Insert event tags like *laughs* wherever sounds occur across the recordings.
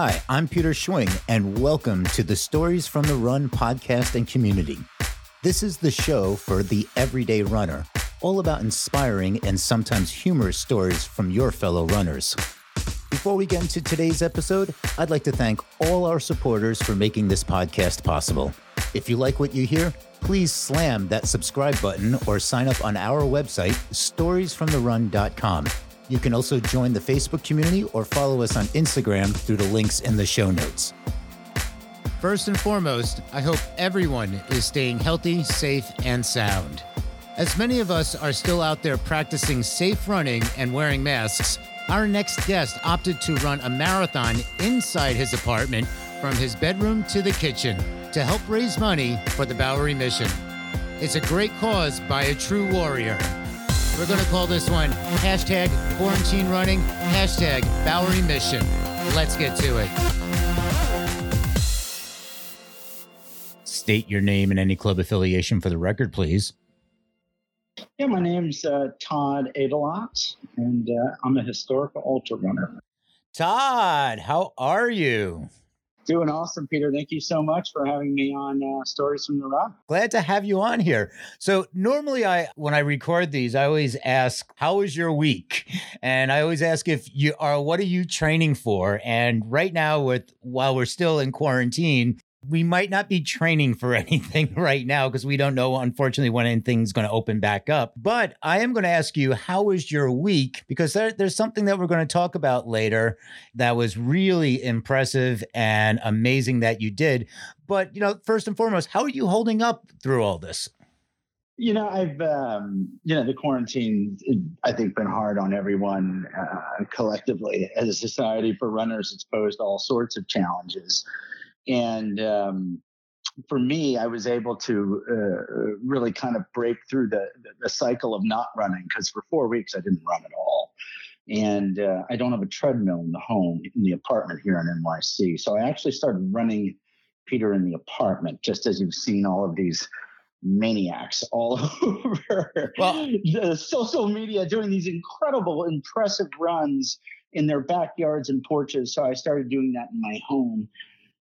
Hi, I'm Peter Schwing, and welcome to the Stories from the Run podcast and community. This is the show for the everyday runner, all about inspiring and sometimes humorous stories from your fellow runners. Before we get into today's episode, I'd like to thank all our supporters for making this podcast possible. If you like what you hear, please slam that subscribe button or sign up on our website, storiesfromtherun.com. You can also join the Facebook community or follow us on Instagram through the links in the show notes. First and foremost, I hope everyone is staying healthy, safe, and sound. As many of us are still out there practicing safe running and wearing masks, our next guest opted to run a marathon inside his apartment from his bedroom to the kitchen to help raise money for the Bowery mission. It's a great cause by a true warrior. We're going to call this one hashtag quarantine running, hashtag Bowery mission. Let's get to it. State your name and any club affiliation for the record, please. Yeah, my name's uh, Todd Aydelotte, and uh, I'm a historical ultra runner. Todd, how are you? Doing awesome, Peter. Thank you so much for having me on uh, Stories from the Run. Glad to have you on here. So normally, I when I record these, I always ask, "How was your week?" And I always ask if you are, "What are you training for?" And right now, with while we're still in quarantine, we might not be training for *laughs* anything right now because we don't know, unfortunately, when anything's going to open back up. But I am going to ask you, how was your week? Because there, there's something that we're going to talk about later that was really impressive and amazing that you did. But, you know, first and foremost, how are you holding up through all this? You know, I've, um, you know, the quarantine, I think, been hard on everyone uh, collectively as a society for runners. It's posed all sorts of challenges and um, for me, I was able to uh, really kind of break through the, the cycle of not running because for four weeks I didn't run at all. And uh, I don't have a treadmill in the home, in the apartment here in NYC. So I actually started running Peter in the apartment, just as you've seen all of these maniacs all *laughs* over well, the social media doing these incredible, impressive runs in their backyards and porches. So I started doing that in my home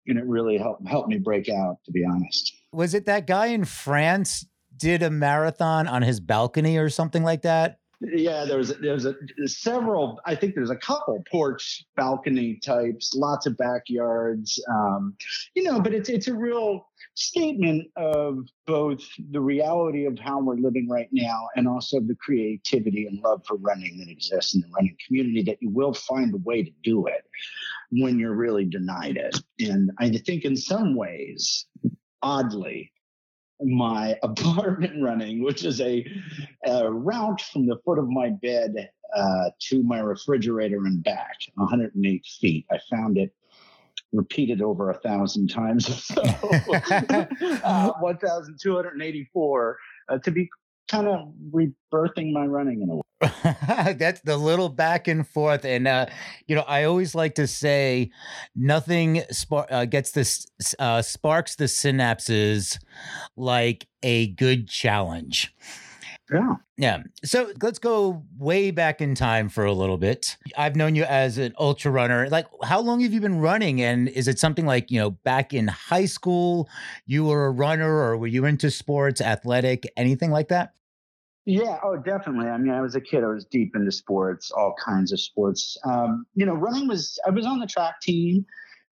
and it really helped helped me break out. To be honest, was it that guy in France did a marathon on his balcony or something like that? Yeah, there was there was a, several. I think there's a couple porch balcony types, lots of backyards. Um, you know, but it's it's a real statement of both the reality of how we're living right now and also the creativity and love for running that exists in the running community. That you will find a way to do it when you're really denied it. And I think in some ways, oddly, my *laughs* apartment running, which is a, a, route from the foot of my bed uh, to my refrigerator and back, 108 feet. I found it repeated over a thousand times *laughs* so, *laughs* uh, 1,284 uh, to be kind of rebirthing my running in a way. *laughs* That's the little back and forth, and uh, you know, I always like to say, nothing uh, gets this uh, sparks the synapses like a good challenge. Yeah. Yeah. So let's go way back in time for a little bit. I've known you as an ultra runner. Like, how long have you been running? And is it something like, you know, back in high school, you were a runner or were you into sports, athletic, anything like that? Yeah, oh, definitely. I mean, I was a kid. I was deep into sports, all kinds of sports. Um, you know, running was, I was on the track team.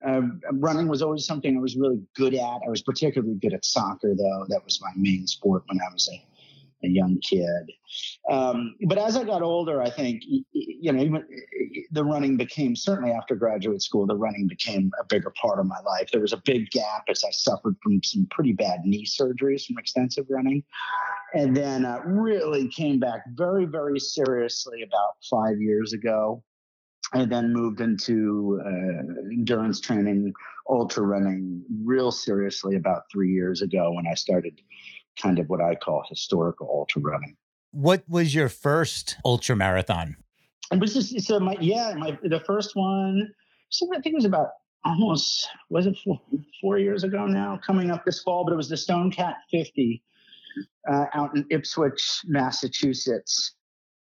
Uh, running was always something I was really good at. I was particularly good at soccer, though. That was my main sport when I was a a young kid. Um, but as I got older, I think you know even the running became certainly after graduate school, the running became a bigger part of my life. There was a big gap as I suffered from some pretty bad knee surgeries from extensive running, and then uh, really came back very very seriously about five years ago. I then moved into uh, endurance training, ultra running, real seriously about three years ago when I started kind of what I call historical ultra running. What was your first ultra marathon? It was just so my yeah my the first one. So I think it was about almost was it four, four years ago now coming up this fall, but it was the Stone Cat 50 uh, out in Ipswich, Massachusetts.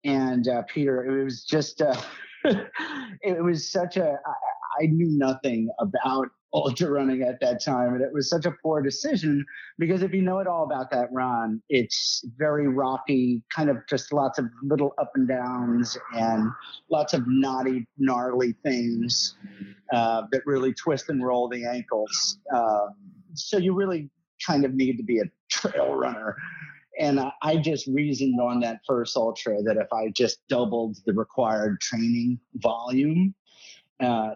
And uh, Peter, it was just uh, *laughs* it was such a I knew nothing about *laughs* ultra running at that time. And it was such a poor decision because if you know it all about that run, it's very rocky, kind of just lots of little up and downs and lots of knotty, gnarly things uh, that really twist and roll the ankles. Um, so you really kind of need to be a *laughs* trail runner. And I just reasoned on that first ultra that if I just doubled the required training volume, uh,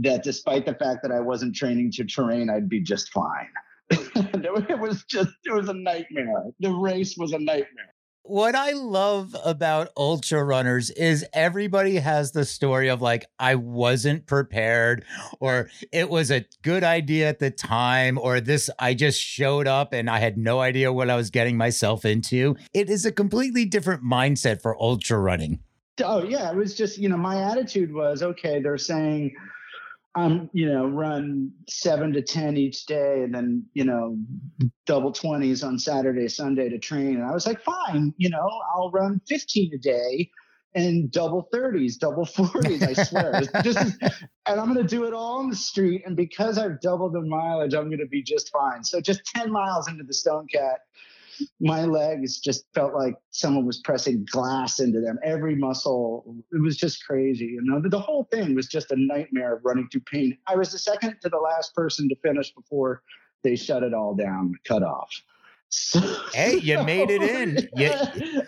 that despite the fact that I wasn't training to terrain, I'd be just fine. *laughs* it was just, it was a nightmare. The race was a nightmare. What I love about ultra runners is everybody has the story of like, I wasn't prepared, or it was a good idea at the time, or this, I just showed up and I had no idea what I was getting myself into. It is a completely different mindset for ultra running. Oh, yeah. It was just, you know, my attitude was okay, they're saying, I'm, you know, run seven to 10 each day and then, you know, double 20s on Saturday, Sunday to train. And I was like, fine, you know, I'll run 15 a day and double 30s, double 40s, I swear. *laughs* just, and I'm going to do it all on the street. And because I've doubled the mileage, I'm going to be just fine. So just 10 miles into the Stone Cat, my legs just felt like someone was pressing glass into them. Every muscle, it was just crazy. You know, the, whole thing was just a nightmare of running through pain. I was the second to the last person to finish before they shut it all down, cut off. So, hey, you *laughs* made it in. You,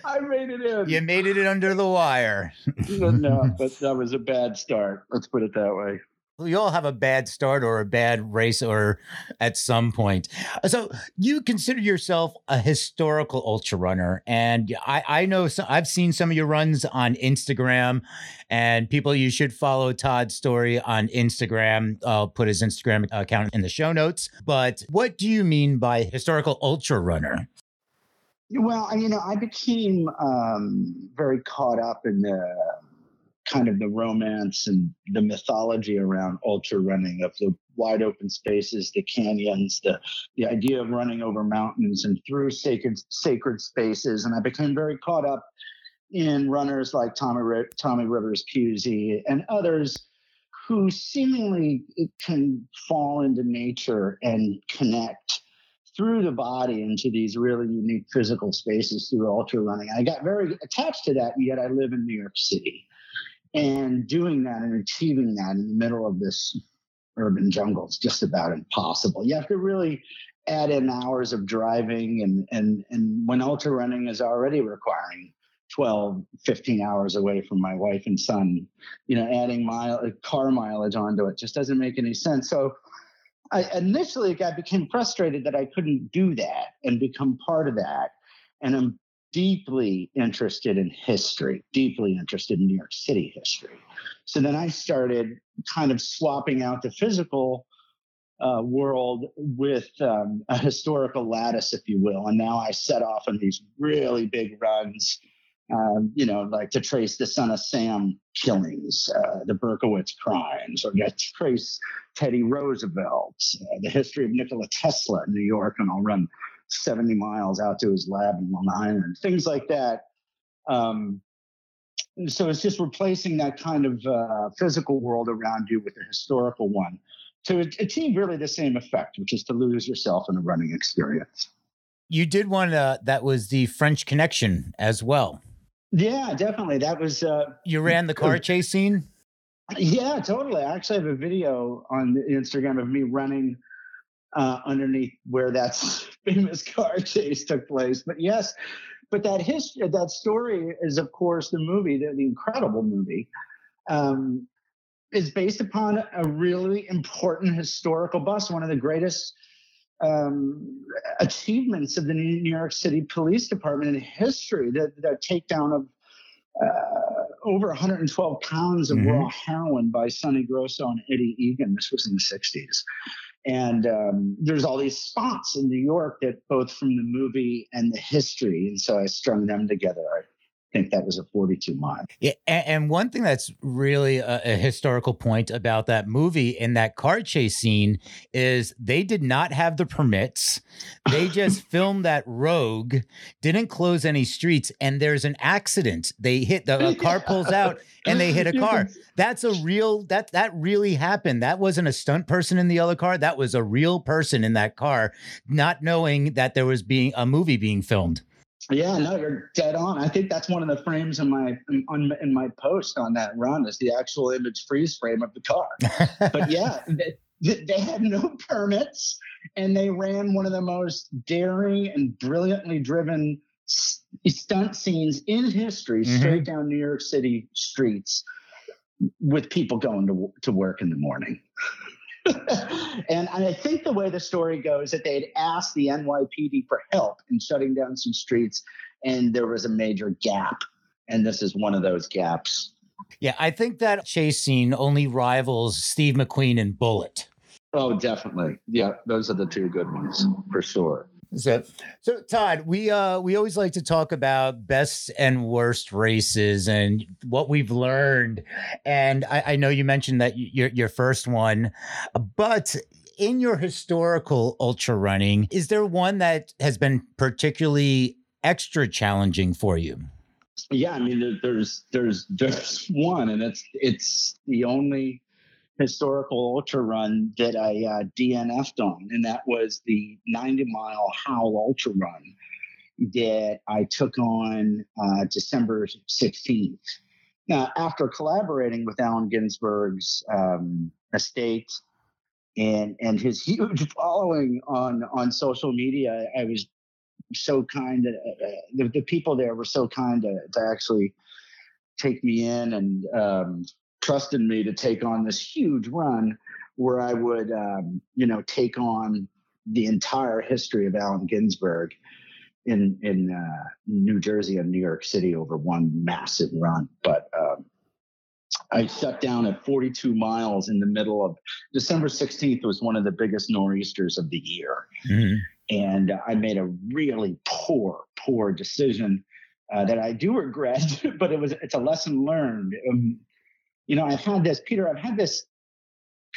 I made it in. You made it in under the wire. *laughs* no, but *laughs* that was a bad start. Let's put it that way we all have a bad start or a bad race or at some point. So you consider yourself a historical ultra runner, and I, I know I've seen some of your runs on Instagram, and people you should follow Todd's story on Instagram. I'll put his Instagram account in the show notes. But what do you mean by historical ultra runner? Well, I mean, I became um, very caught up in the kind of the romance and the mythology around ultra running of the wide open spaces, the canyons, the the idea of running over mountains and through sacred sacred spaces. And I became very caught up in runners like Tommy Tommy Rivers Puzey and others who seemingly can fall into nature and connect through the body into these really unique physical spaces through ultra running. I got very attached to that, and yet I live in New York City. And doing that and achieving that in the middle of this urban jungle is just about impossible. You have to really add in hours of driving and and and when ultra running is already requiring 12 15 hours away from my wife and son you know adding mile car mileage onto it just doesn't make any sense so I, initially i became frustrated that i couldn't do that and become part of that and i'm deeply interested in history, deeply interested in New York City history. So then I started kind of swapping out the physical uh, world with um, a historical lattice, if you will. And now I set off on these really big runs, um, you know, like to trace the Son of Sam killings, uh, the Berkowitz crimes, or to trace Teddy Roosevelt, uh, the history of Nikola Tesla in New York, and I'll run 70 miles out to his lab in Long Island, things like that. Um, so it's just replacing that kind of uh, physical world around you with a historical one to achieve really the same effect, which is to lose yourself in a running experience. You did one uh, that was the French Connection as well. Yeah, definitely. That was. Uh, you ran the car chase scene. Yeah, totally. I actually have a video on Instagram of me running uh, underneath where that *laughs* famous car chase took place. But yes, but that history, that story is, of course, the movie, the, the incredible movie, um, is based upon a really important historical bus, one of the greatest um, achievements of the New York City Police Department in history. The, the takedown of uh, over 112 pounds of mm-hmm. raw heroin by Sonny Grosso and Eddie Egan. This was in the 60s. And um, there's all these spots in New York that both from the movie and the history. And so I strung them together. I think that was a 42 mile. Yeah, and, and one thing that's really a, a, historical point about that movie and that car chase scene is they did not have the permits. They *laughs* just filmed that rogue, didn't close any streets, and there's an accident. They hit the car pulls out and they hit a car. That's a real that that really happened. That wasn't a stunt person in the other car. That was a real person in that car, not knowing that there was being a movie being filmed. Yeah, no, you're dead on. I think that's one of the frames in my in, in my post on that run is the actual image freeze frame of the car. *laughs* but yeah, they, they had no permits and they ran one of the most daring and brilliantly driven stunt scenes in history mm-hmm. straight down New York City streets with people going to to work in the morning. And I think the way the story goes that they'd asked the NYPD for help in shutting down some streets, and there was a major gap. And this is one of those gaps. Yeah, I think that chase scene only rivals Steve McQueen and Bullitt. Oh, definitely. Yeah, those are the two good ones for sure. So, so Todd, we uh we always like to talk about best and worst races and what we've learned. And I, I know you mentioned that your your first one, but in your historical ultra running, is there one that has been particularly extra challenging for you? Yeah, I mean, there's there's there's one, and it's it's the only historical ultra run that I uh, DNF'd on, and that was the 90 mile Howl Ultra Run that I took on uh, December 16th. Now, after collaborating with Allen Ginsberg's um, estate and and his huge *laughs* following on on social media, I was so kind. To, uh, uh, the, the people there were so kind to, to actually take me in and um, trusted me to take on this huge run where I would, um, you know, take on the entire history of Allen Ginsberg in in uh, New Jersey and New York City over one massive run. But um, I shut down at 42 miles in the middle of December 16th was one of the biggest nor'easters of the year, mm-hmm. and I made a really poor, poor decision. Uh, that I do regret, *laughs* but it was it's a lesson learned. Um, you know, I've had this, Peter, I've had this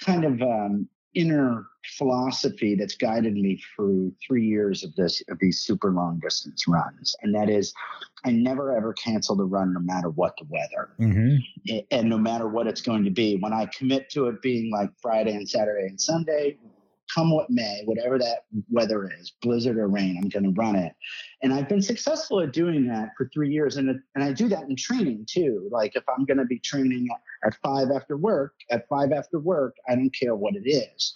kind of um, inner philosophy that's guided me through three years of this of these super long distance runs and that is i never ever cancel the run no matter what the weather mm-hmm. and no matter what it's going to be when i commit to it being like friday and saturday and sunday come what may, whatever that weather is, blizzard or rain, I'm going to run it. And I've been successful at doing that for three years. And, and I do that in training too. Like if I'm going to be training at five after work, at five after work, I don't care what it is.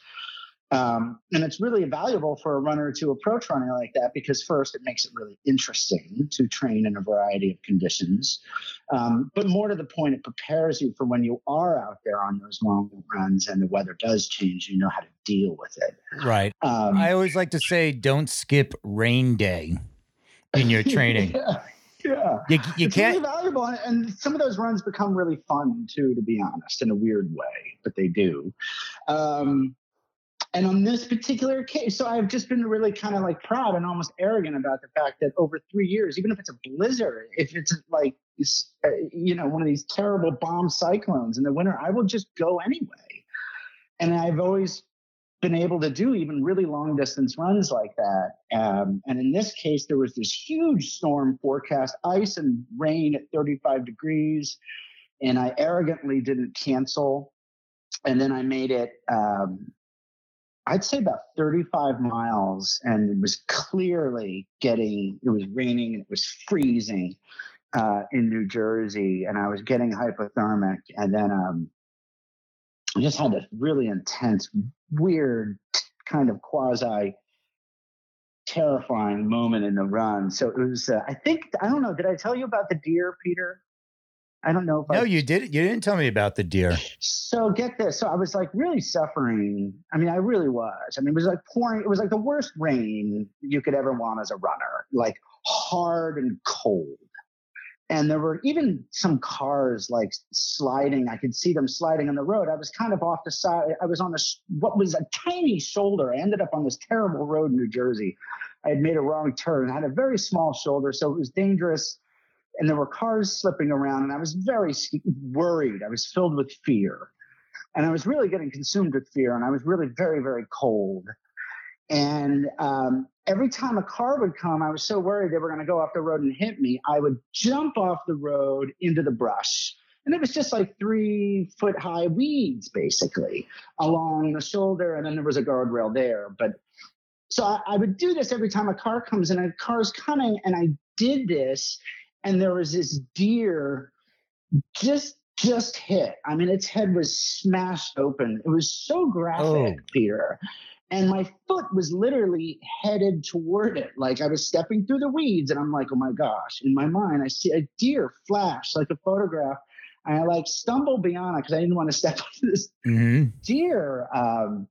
Um, and it's really valuable for a runner to approach running like that because first it makes it really interesting to train in a variety of conditions. Um, but more to the point, it prepares you for when you are out there on those long runs and the weather does change, you know how to deal with it. Right. Um, I always like to say, don't skip rain day in your *laughs* training. yeah. Yeah, you, you it's can't. Really valuable, and some of those runs become really fun too, to be honest, in a weird way, but they do. Um, and on this particular case, so I've just been really kind of like proud and almost arrogant about the fact that over three years, even if it's a blizzard, if it's like, uh, you know, one of these terrible bomb cyclones in the winter, I will just go anyway. And I've always been able to do even really long distance runs like that. Um, and in this case, there was this huge storm forecast, ice and rain at 35 degrees. And I arrogantly didn't cancel. And then I made it um, I'd say about 35 miles, and it was clearly getting, it was raining and it was freezing uh, in New Jersey, and I was getting hypothermic. And then um, I just had this really intense, weird, kind of quasi terrifying moment in the run. So it was, uh, I think, I don't know, did I tell you about the deer, Peter? I don't know if no, I, you didn't. You didn't tell me about the deer. So get this. So I was like really suffering. I mean, I really was. I mean, it was like pouring. It was like the worst rain you could ever want as a runner. Like hard and cold. And there were even some cars like sliding. I could see them sliding on the road. I was kind of off the side. I was on this what was a tiny shoulder. I ended up on this terrible road in New Jersey. I had made a wrong turn. I had a very small shoulder, so it was dangerous and there were cars slipping around, and I was very worried. I was filled with fear, and I was really getting consumed with fear, and I was really very, very cold. And um, every time a car would come, I was so worried they were going to go off the road and hit me. I would jump off the road into the brush. And it was just like three foot high weeds, basically, along the shoulder. And then there was a guardrail there. But so I, I would do this every time a car comes and a car's coming. And I did this. And there was this deer just just hit. I mean, its head was smashed open. It was so graphic, oh. Peter and my foot was literally headed toward it. Like I was stepping through the weeds, and I'm like, oh my gosh. In my mind, I see a deer flash like a photograph. And I like stumble beyond it because I didn't want to step *laughs* on this mm-hmm. deer. Um,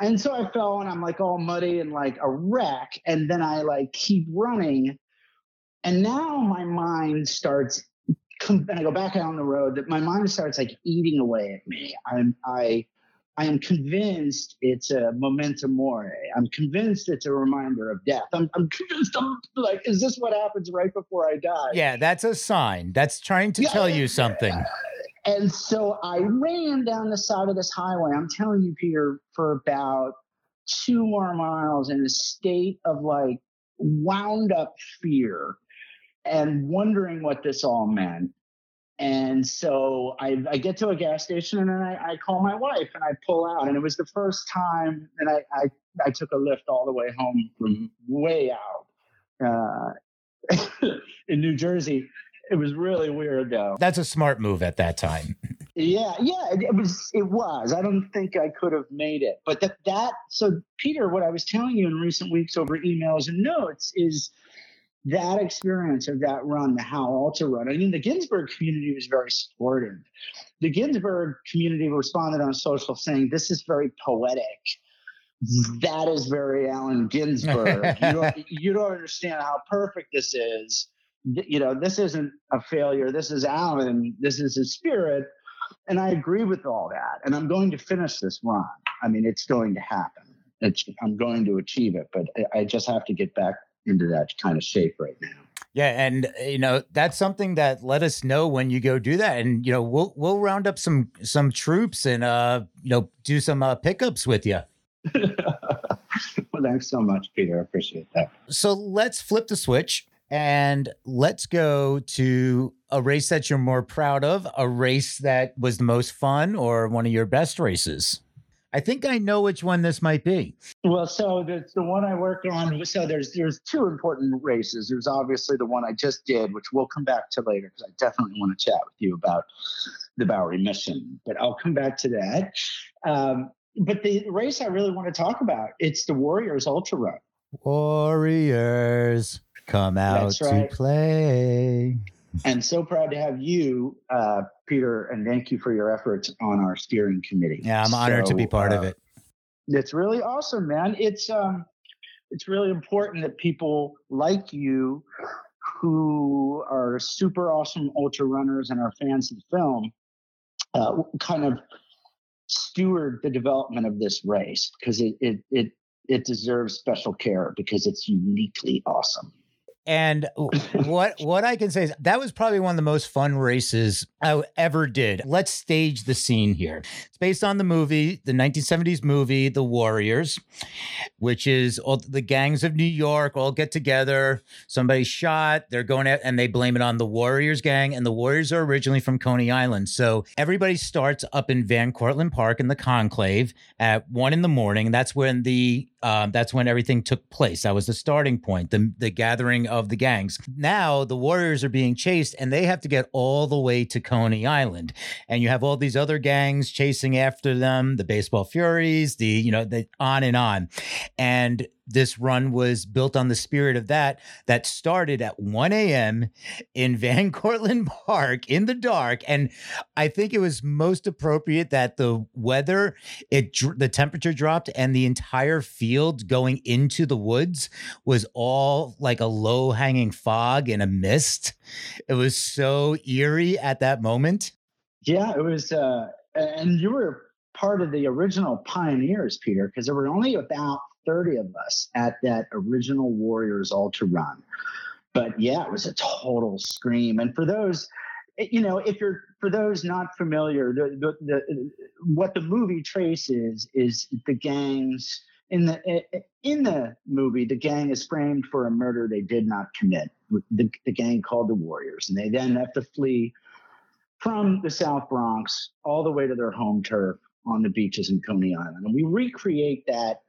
and so I fell and I'm like all muddy and like a wreck. And then I like keep running. And now my mind starts, and I go back out on the road that my mind starts like eating away at me. I'm, I, I am convinced it's a memento mori. I'm convinced it's a reminder of death. I'm, I'm convinced I'm like, is this what happens right before I die? Yeah, that's a sign. That's trying to yeah, tell you something. And so I ran down the side of this highway. I'm telling you, Peter, for about two more miles in a state of like wound up fear and wondering what this all meant. And so I, I, get to a gas station and then I, I, call my wife and I pull out. And it was the first time that I, I, I took a lift all the way home from way out uh, *laughs* in New Jersey. It was really weird though. That's a smart move at that time. *laughs* yeah, yeah, it, it was. It was. I don't think I could have made it. But that that so Peter, what I was telling you in recent weeks over emails and notes is that experience of that run, the Howl Ultra run, I mean, the Ginsberg community was very supportive. The Ginsberg community responded on social saying, This is very poetic. Mm-hmm. That is very Allen Ginsberg. *laughs* you, don't, you don't understand how perfect this is. You know, this isn't a failure. This is Allen. This is his spirit. And I agree with all that. And I'm going to finish this run. I mean, it's going to happen. It's, I'm going to achieve it, but I just have to get back into that kind of shape right now. Yeah, and you know that's something that let us know when you go do that, and you know we'll we'll round up some some troops and uh you know do some uh, pickups with you. *laughs* well, thanks so much, Peter. I appreciate that. So let's flip the switch and let's go to a race that you're more proud of, a race that was the most fun, or one of your best races. I think I know which one this might be. Well, so the, the one I work on. So there's there's two important races. There's obviously the one I just did, which we'll come back to later because I definitely want to chat with you about the Bowery Mission. But I'll come back to that. Um, but the race I really want to talk about it's the Warriors Ultra Run. Warriors come out right. to play and so proud to have you, uh, Peter, and thank you for your efforts on our steering committee. Yeah, I'm honored so, to be part uh, of it. It's really awesome, man. It's um, it's really important that people like you, who are super awesome ultra runners and are fans of the film, uh, kind of steward the development of this race because it it it it deserves special care because it's uniquely awesome. And *laughs* what what I can say is that was probably one of the most fun races I ever did. Let's stage the scene here. It's based on the movie, the 1970s movie, The Warriors, which is all the gangs of New York all get together. Somebody's shot. They're going out and they blame it on the Warriors gang. And the Warriors are originally from Coney Island. So everybody starts up in Van Cortlandt Park in the Conclave at one in the morning. That's when the um, that's when everything took place. That was the starting point, the the gathering of the gangs. Now the Warriors are being chased, and they have to get all the way to Coney Island, and you have all these other gangs chasing after them, the Baseball Furies, the you know, the on and on, and this run was built on the spirit of that that started at 1 a.m in *laughs* van cortlandt park in the dark and i think it was most appropriate that the weather it the temperature dropped and the entire field going into the woods was all like a low hanging fog and a mist. It was so eerie at that moment. Yeah it was uh and you were part of the original pioneers peter because there were only about 30 of us at that original Warriors Ultra Run. but yeah, it was a total scream. And for those, eh, you know, if you're for those not familiar, the, the, the what the movie traces is the gangs in the eh, eh, in the movie. The gang is framed for a murder they did not commit. The, the gang called the Warriors, and they then have to flee from the South Bronx all the way to their home turf on the beaches in Coney Island. And we recreate that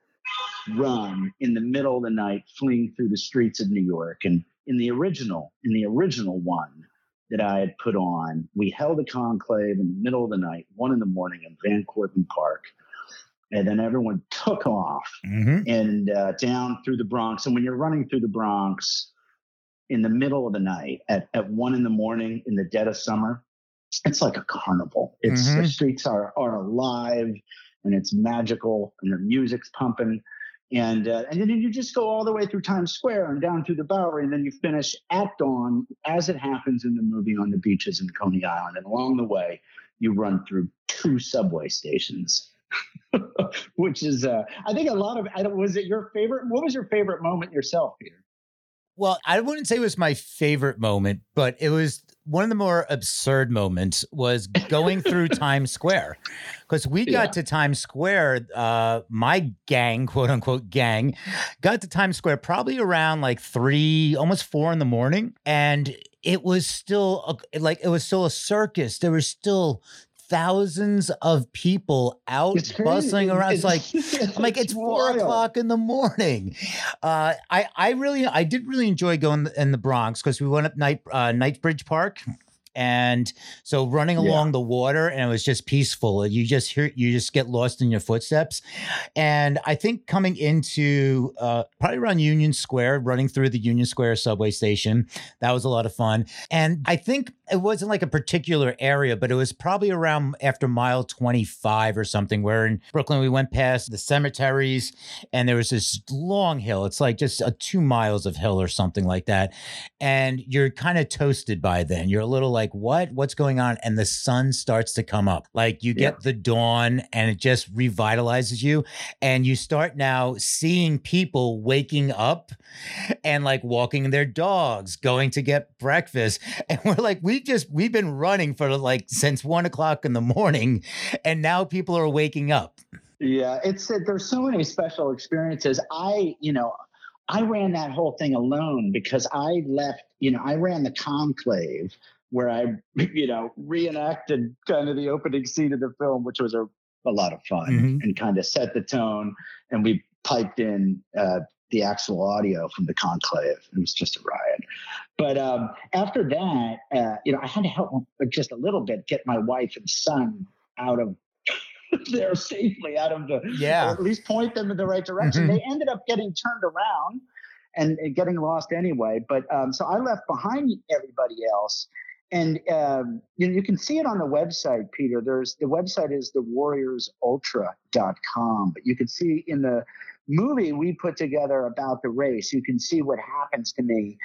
run in the middle of the night, fleeing through the streets of New York. And in the original, in the original one that I had put on, we held a conclave in the middle of the night, one in the morning in Van Cortlandt Park. And then everyone took off mm-hmm. and uh, down through the Bronx. And when you're running through the Bronx in the middle of the night at, at one in the morning in the dead of summer, it's like a carnival. It's mm-hmm. the streets are are alive and it's magical and the music's pumping. And uh, and then you just go all the way through Times Square and down through the Bowery, and then you finish at dawn, as it happens in the movie, on the beaches in Coney Island. And along the way, you run through two subway stations, *laughs* which is, uh, I think, a lot of. Was it your favorite? What was your favorite moment yourself, Peter? Well, I wouldn't say it was my favorite moment, but it was one of the more absurd moments was going through *laughs* Times Square. Because we got yeah. to Times Square, uh, my gang, quote unquote gang, got to Times Square probably around like three, almost four in the morning. And it was still a, like it was still a circus. There was still thousands of people out bustling around. It's, it's like *laughs* I'm like it's four o'clock in the morning. Uh, I I really I did really enjoy going in the Bronx because we went up Night uh, Knightsbridge Park and so running along yeah. the water and it was just peaceful you just hear you just get lost in your footsteps. And i think coming into uh, probably around union square running through the union square subway station that was a lot of fun. And i think it wasn't like a particular area but it was probably around after mile 25 or something where in brooklyn we went past the cemeteries and there was this long hill. It's like just a two miles of hill or something like that. And you're kind of toasted by then. You're a little like like, what? What's going on? And the sun starts to come up. Like you get yeah. the dawn and it just revitalizes you. And you start now seeing people waking up and like walking their dogs, going to get breakfast. *laughs* And we're like, we just, we've been running for like since one o'clock in the morning. And now people are waking up. Yeah, it's uh, there's so many special experiences. I, you know, I ran that whole thing alone because I left, you know, I ran the conclave where I, *laughs* you know, reenacted kind of the opening scene of the film, which was a, a lot of fun mm-hmm. and kind of set the tone. And we piped in uh, the actual audio from the conclave. It was just a riot. But um, after that, uh, you know, I had to help just a little bit get my wife and son out of *laughs* there safely, out of the, yeah, at least point them in the right direction. Mm-hmm. They ended up getting turned around and, and getting lost anyway. But um, so I left behind everybody else and um, you, know, you can see it on the website, Peter. There's the website is thewarriorsultra.com, but you can see in the movie we put together about the race. You can see what happens to me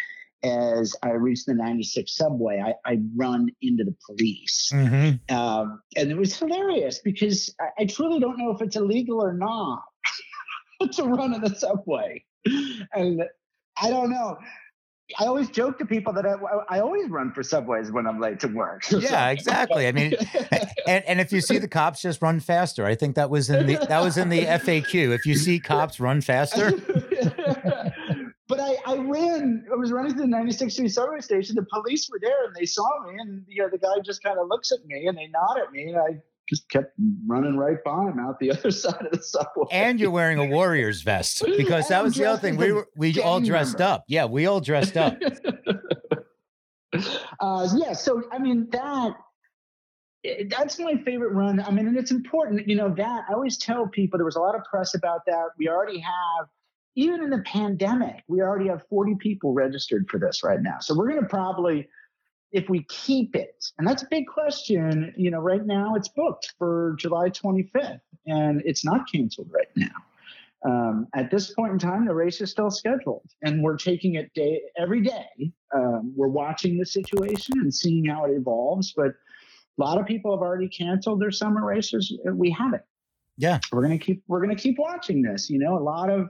as I reach the 96 subway. I, I run into the police, mm-hmm. um, and it was hilarious because I, I truly don't know if it's illegal or not *laughs* to run in the subway, and I don't know. I always joke to people that I, I, always run for subways when I'm late to work. *laughs* Yeah, exactly. I mean, and, and if you see the cops, just run faster. I think that was in the that was in the FAQ. If you see cops, run faster. *laughs* but I, I ran. I was running to the 96 Street subway station. The police were there and they saw me, and you know the guy just kind of looks at me and they nod at me, and I just kept running right by him out the *laughs* other side of the subway. And you're wearing a Warriors vest because that was the other thing. We were we all dressed member. up. Yeah, we all dressed up. *laughs* uh, yeah, so I mean that that's my favorite run. I mean, and it's important, you know, that I always tell people there was a lot of press about that. We already have even in the pandemic, we already have 40 people registered for this right now. So we're going to probably if we keep it? And that's a big question. You know, right now it's booked for July 25th and it's not canceled right now. Um, at this point in time, the race is still scheduled, and we're taking it day every day. Um, we're watching the situation and seeing how it evolves. But a lot of people have already canceled their summer races. We haven't. Yeah, we're gonna keep we're gonna keep watching this. You know, a lot of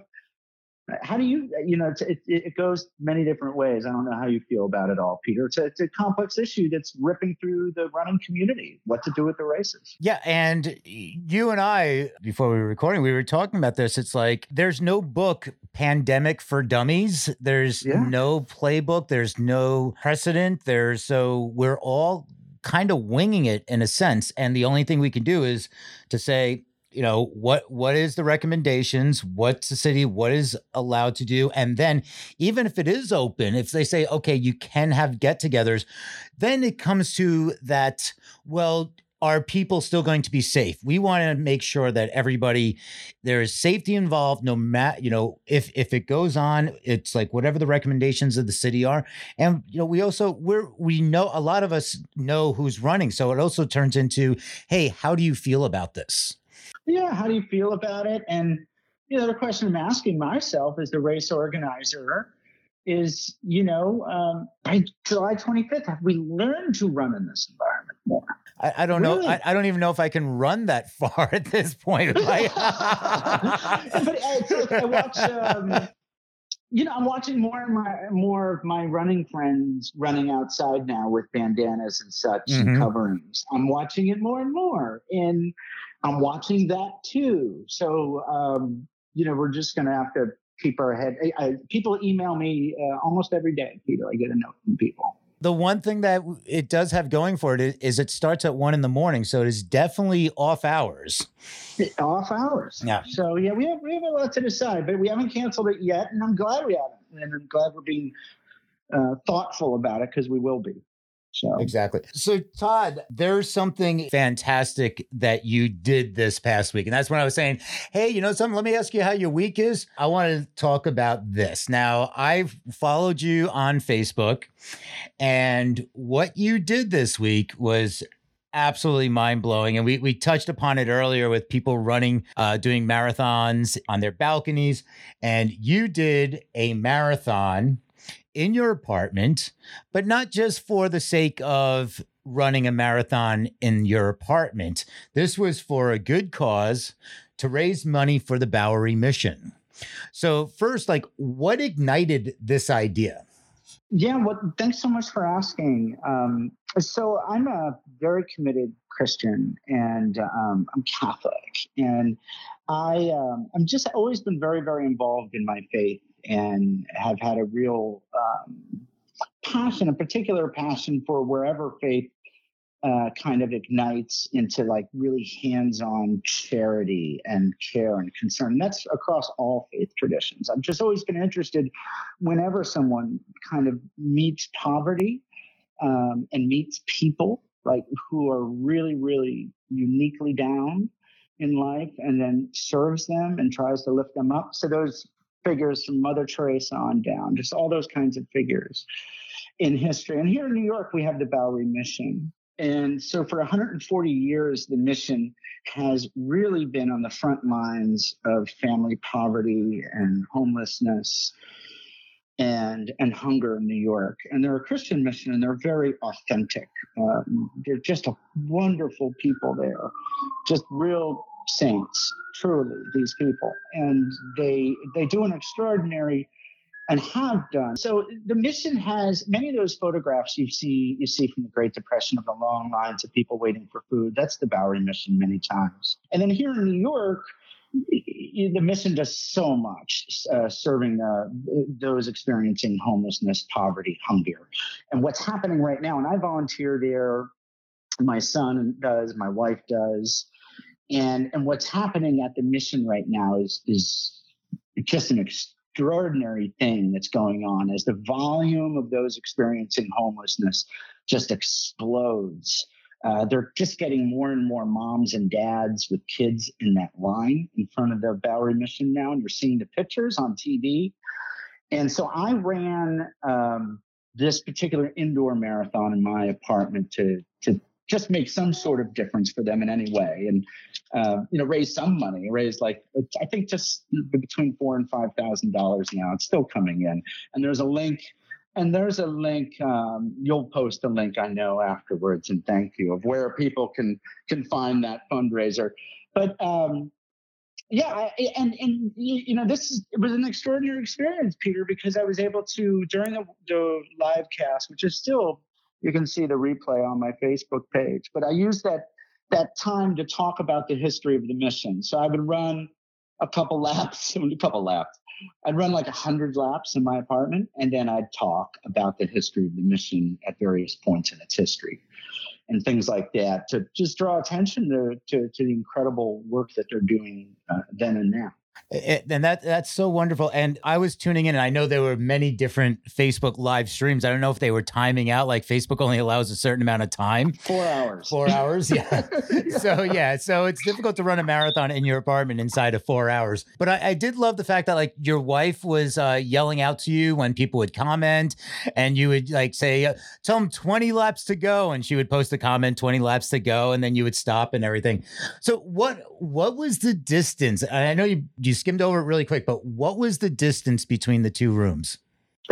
how do you you know it, it goes many different ways. I don't know how you feel about it all peter. It's a, it's a complex issue that's ripping through the running community what to do with the races. Yeah and you and i before we were recording we were talking about this. It's like there's no book pandemic for dummies. There's yeah. no playbook. There's no precedent. There's so we're all kind of winging it in a sense. And the only thing we can do is to say you know what what is the recommendations? What's the city what is allowed to do? And then even if it is open if they say okay you can have get-togethers then it comes to that well are people still going to be safe? We want to make sure that everybody there is safety involved no matter you know if if it goes on it's like whatever the recommendations of the city are. And you know we also we're we know a lot of us know who's running so it also turns into hey how do you feel about this yeah, how do you feel about it? And you know, the question I'm asking myself as the race organizer is, you know, um, by July 25th, have we learned to run in this environment more? I, I don't really? know. I, I, don't even know if I can run that *laughs* far at this point. *laughs* but uh, it's like I watch. Um, you know, I'm watching more and my more of my running friends running outside now with bandanas and such mm-hmm. and coverings. I'm watching it more and more, and I'm watching that too. So, um, you know, we're just going to have to keep our head. I, I, people email me uh, almost every day, Peter. I get a note from people. The one thing that it does have going for it is it starts at one in the morning, so it is definitely off hours. Off hours. Yeah. So yeah, we have we have a lot to decide, but we haven't canceled it yet, and I'm glad we haven't, and I'm glad we're being uh, thoughtful about it because we will be. So exactly. So Todd, there's something fantastic that you did this past week. And that's when I was saying, Hey, you know something? Let me ask you how your week is. I want to talk about this. Now, I've followed you on Facebook, and what you did this week was absolutely mind blowing. And we, we touched upon it earlier with people running, uh, doing marathons on their balconies. And you did a marathon in your apartment, but not just for the sake of running a marathon in your apartment. This was for a good cause to raise money for the Bowery mission. So, first, like, what ignited this idea? Yeah, well, thanks so much for asking. Um, so, I'm a very committed Christian and um, I'm Catholic. And I, um, I'm just always been very, very involved in my faith and have had a real um, passion, a particular passion for wherever faith uh, kind of ignites into like really hands-on charity and care and concern. That's across all faith traditions. I've just always been interested whenever someone kind of meets poverty um, and meets people like who are really, really uniquely down in life and then serves them and tries to lift them up. So those figures from Mother Teresa on down, just all those kinds of figures in history. And here in New York, we have the Bowery Mission. And so for 140 years, the mission has really been on the front lines of family poverty and homelessness and and hunger in New York. And they're a Christian mission, and they're very authentic. Um, they're just a wonderful people there, just real saints, truly, these people. And they they do an extraordinary and have done. So the mission has many of those photographs you see you see from the Great Depression of the long lines of people waiting for food. That's the Bowery mission many times. And then here in New York, the mission does so much uh, serving uh, those experiencing homelessness, poverty, hunger. And what's happening right now, and I volunteer there, my son does, my wife does, and and what's happening at the mission right now is is just an extraordinary thing that's going on as the volume of those experiencing homelessness just explodes. Uh, they're just getting more and more moms and dads with kids in that line in front of the Bowery Mission now, and you're seeing the pictures on TV. And so I ran um, this particular indoor marathon in my apartment to to just make some sort of difference for them in any way. And uh, you know raise some money raise like i think just between four and five thousand dollars now. It's still coming in. And there's a link and there's a link um, you'll post a link i know afterwards and thank you of where people can can find that fundraiser. But um, yeah, and and you know this is, it was an extraordinary experience, Peter, because I was able to during the, the live cast, which is still you can see the replay on my Facebook page, but I use that that time to talk about the history of the mission. So I would run a couple *laughs* laps, a couple laps. I'd run like a hundred laps in my apartment, and then I'd talk about the history of the mission at various points in its history and things like that to just draw attention to, to, to the incredible work that they're doing uh, then and now. It, and that that's so wonderful. And I was tuning in, and I know there were many different Facebook live streams. I don't know if they were timing out, like Facebook only allows a certain amount of time. Four hours. Four hours, yeah. *laughs* yeah. So yeah, so it's difficult to run a marathon in your apartment inside of four hours. But I, I did love the fact that like your wife was uh, yelling out to you when people would comment, and you would like say, uh, "Tell them twenty laps to go," and she would post a comment, "20 laps to go," and then you would stop and everything. So what what was the distance? I know you you skimmed over it really quick, but what was the distance between the two rooms?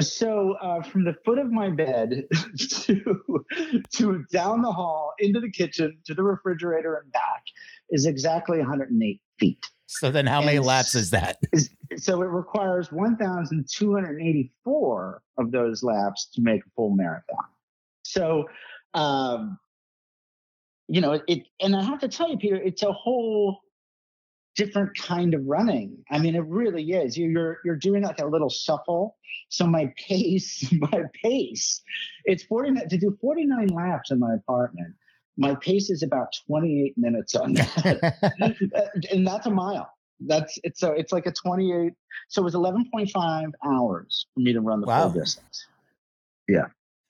So uh, from the foot of my bed *laughs* to to down the hall into the kitchen to the refrigerator and back is exactly 108 feet. So then, how and many laps is that? So it requires 1,284 of those laps to make a full marathon. So, um, you know, it, and I have to tell you, Peter, it's a whole different kind of running. I mean, it really is. You're you're doing like a little shuffle. So my *laughs* pace, my pace, it's 49 to do 49 laps in my apartment. My pace is about 28 minutes on that, *laughs* *laughs* and that's a mile. That's it's so it's like a 28. So it was 11.5 hours for me to run the wow. full distance. Yeah.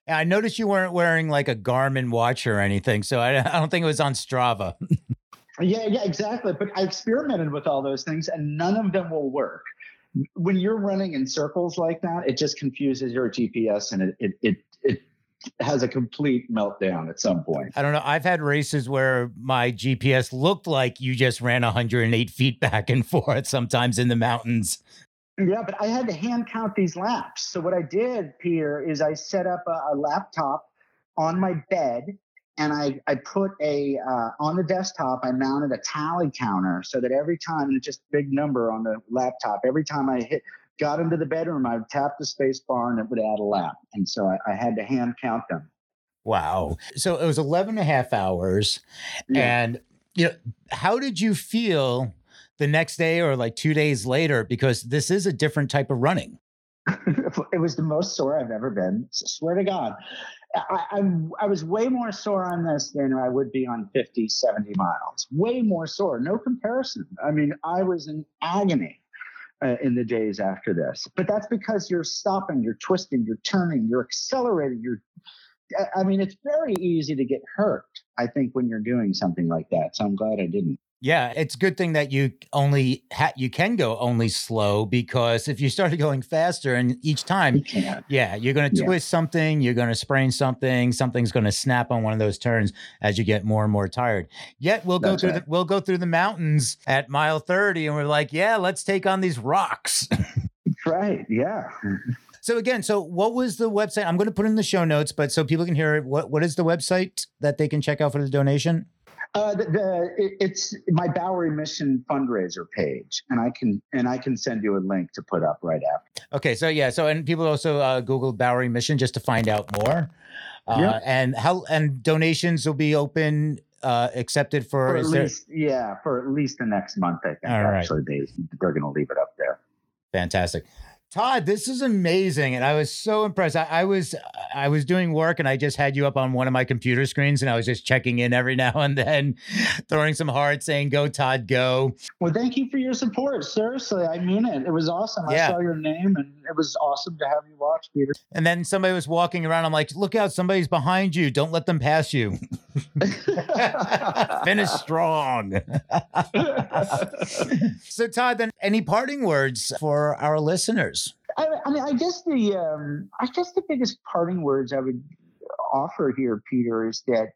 I noticed you weren't wearing like a Garmin watch or anything, so I, I don't think it was on Strava. Yeah, yeah, exactly. But I experimented with all those things and none of them will work. When you're running in circles like that, it just confuses your GPS and it it it, it has a complete meltdown at some point. I don't know. I've had races where my GPS looked like you just ran 108 feet *laughs* back and forth, sometimes in the mountains. Yeah, but I had to hand count these laps. So what I did, Peter, is I set up a, a laptop on my bed and I, I put a uh, on the desktop i mounted a tally counter so that every time it's just big number on the laptop every time i hit got into the bedroom i would tap the space bar and it would add a lap and so I, I had to hand count them wow so it was 11 and a half hours yeah. and you know how did you feel the next day or like two days later because this is a different type of running *laughs* it was the most sore I've ever been. Swear to God. I, I'm, I was way more sore on this than I would be on 50, 70 miles. Way more sore. No comparison. I mean, I was in agony uh, in the days after this. But that's because you're stopping, you're twisting, you're turning, you're accelerating, you're I mean, it's very easy to get hurt, I think, when you're doing something like that. So I'm glad I didn't. Yeah, it's a good thing that you only ha- you can go only slow because if you started *laughs* going faster and each time, you yeah, you're going to twist something, you're going to sprain something, something's going to snap on one of those turns as you get more and more tired. Yet we'll That's go through right. the, we'll go through the mountains at mile 30 and we're like, yeah, let's take on these rocks. *laughs* right. Yeah. So again, so what was the website? I'm going to put in the show notes, but so people can hear it. What what is the website that they can check out for the donation? Uh, the, the it, it's my Bowery Mission fundraiser page, and I can and I can send you a link to put up right after. Okay, so yeah, so and people also uh, Google Bowery Mission just to find out more. Uh, yep. And how and donations will be open uh, accepted for, for at least yeah for at least the next month. I think All actually right. they they're going to leave it up there. Fantastic. Todd, this is amazing, and I was so impressed. I, I, was I was doing work, and I just had you up on one of my computer screens, and I was just checking in every *laughs* now and then, throwing some hearts, saying "Go, Todd, go." Well, thank you for your support. Seriously, I mean it. It was awesome. Yeah. I saw your name, and it was awesome to have you watch, Peter. And then somebody was walking around. I'm like, "Look out! Somebody's behind you! Don't let them pass you." *laughs* Finish strong. *laughs* so, Todd, then any parting words for our listeners? I, I mean, I guess the um, I guess the biggest parting words I would offer here, Peter, is that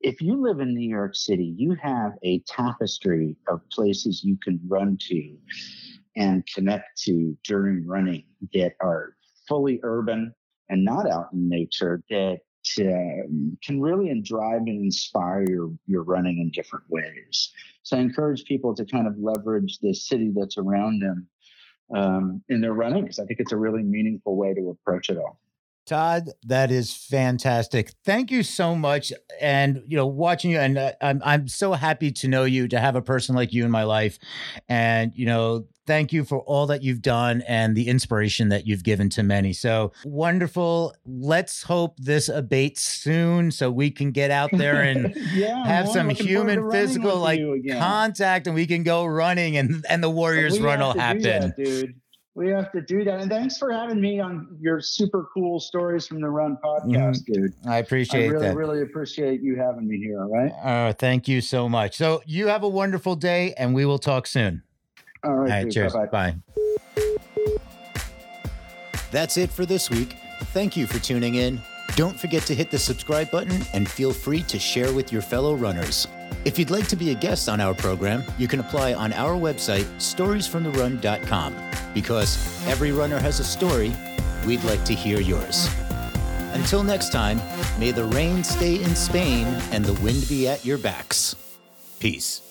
if you live in New York City, you have a tapestry of places you can run to and connect to during running that are fully urban and not out in nature that um, can really drive and inspire your, your running in different ways. So I encourage people to kind of leverage the city that's around them um, in their running because I think it's a really meaningful way to approach it all. Todd, that is fantastic. Thank you so much. And you know, watching you, and uh, I'm I'm so happy to know you, to have a person like you in my life, and you know, thank you for all that you've done and the inspiration that you've given to many. So wonderful. Let's hope this abates soon, so we can get out there *laughs* and yeah, have some looking forward to human physical like contact, and we can go running, and and the Warriors run will happen. that, dude. We have to do that. And thanks for having me on your super cool stories from the Run podcast, dude. I I appreciate really, that. really really appreciate you having me here. All right. Uh, thank you so much. So you have a wonderful day, and we will talk soon. All All right. right, dude. cheers. Bye-bye. Bye. That's it for this week. Thank you for tuning in. Don't forget to hit the subscribe button and feel free to share with your fellow runners. If you'd like to be a guest on our program, you can apply on our website, storiesfromtherun.com. Because every runner has a story, we'd like to hear yours. Until next time, may the rain stay in Spain and the wind be at your backs. Peace.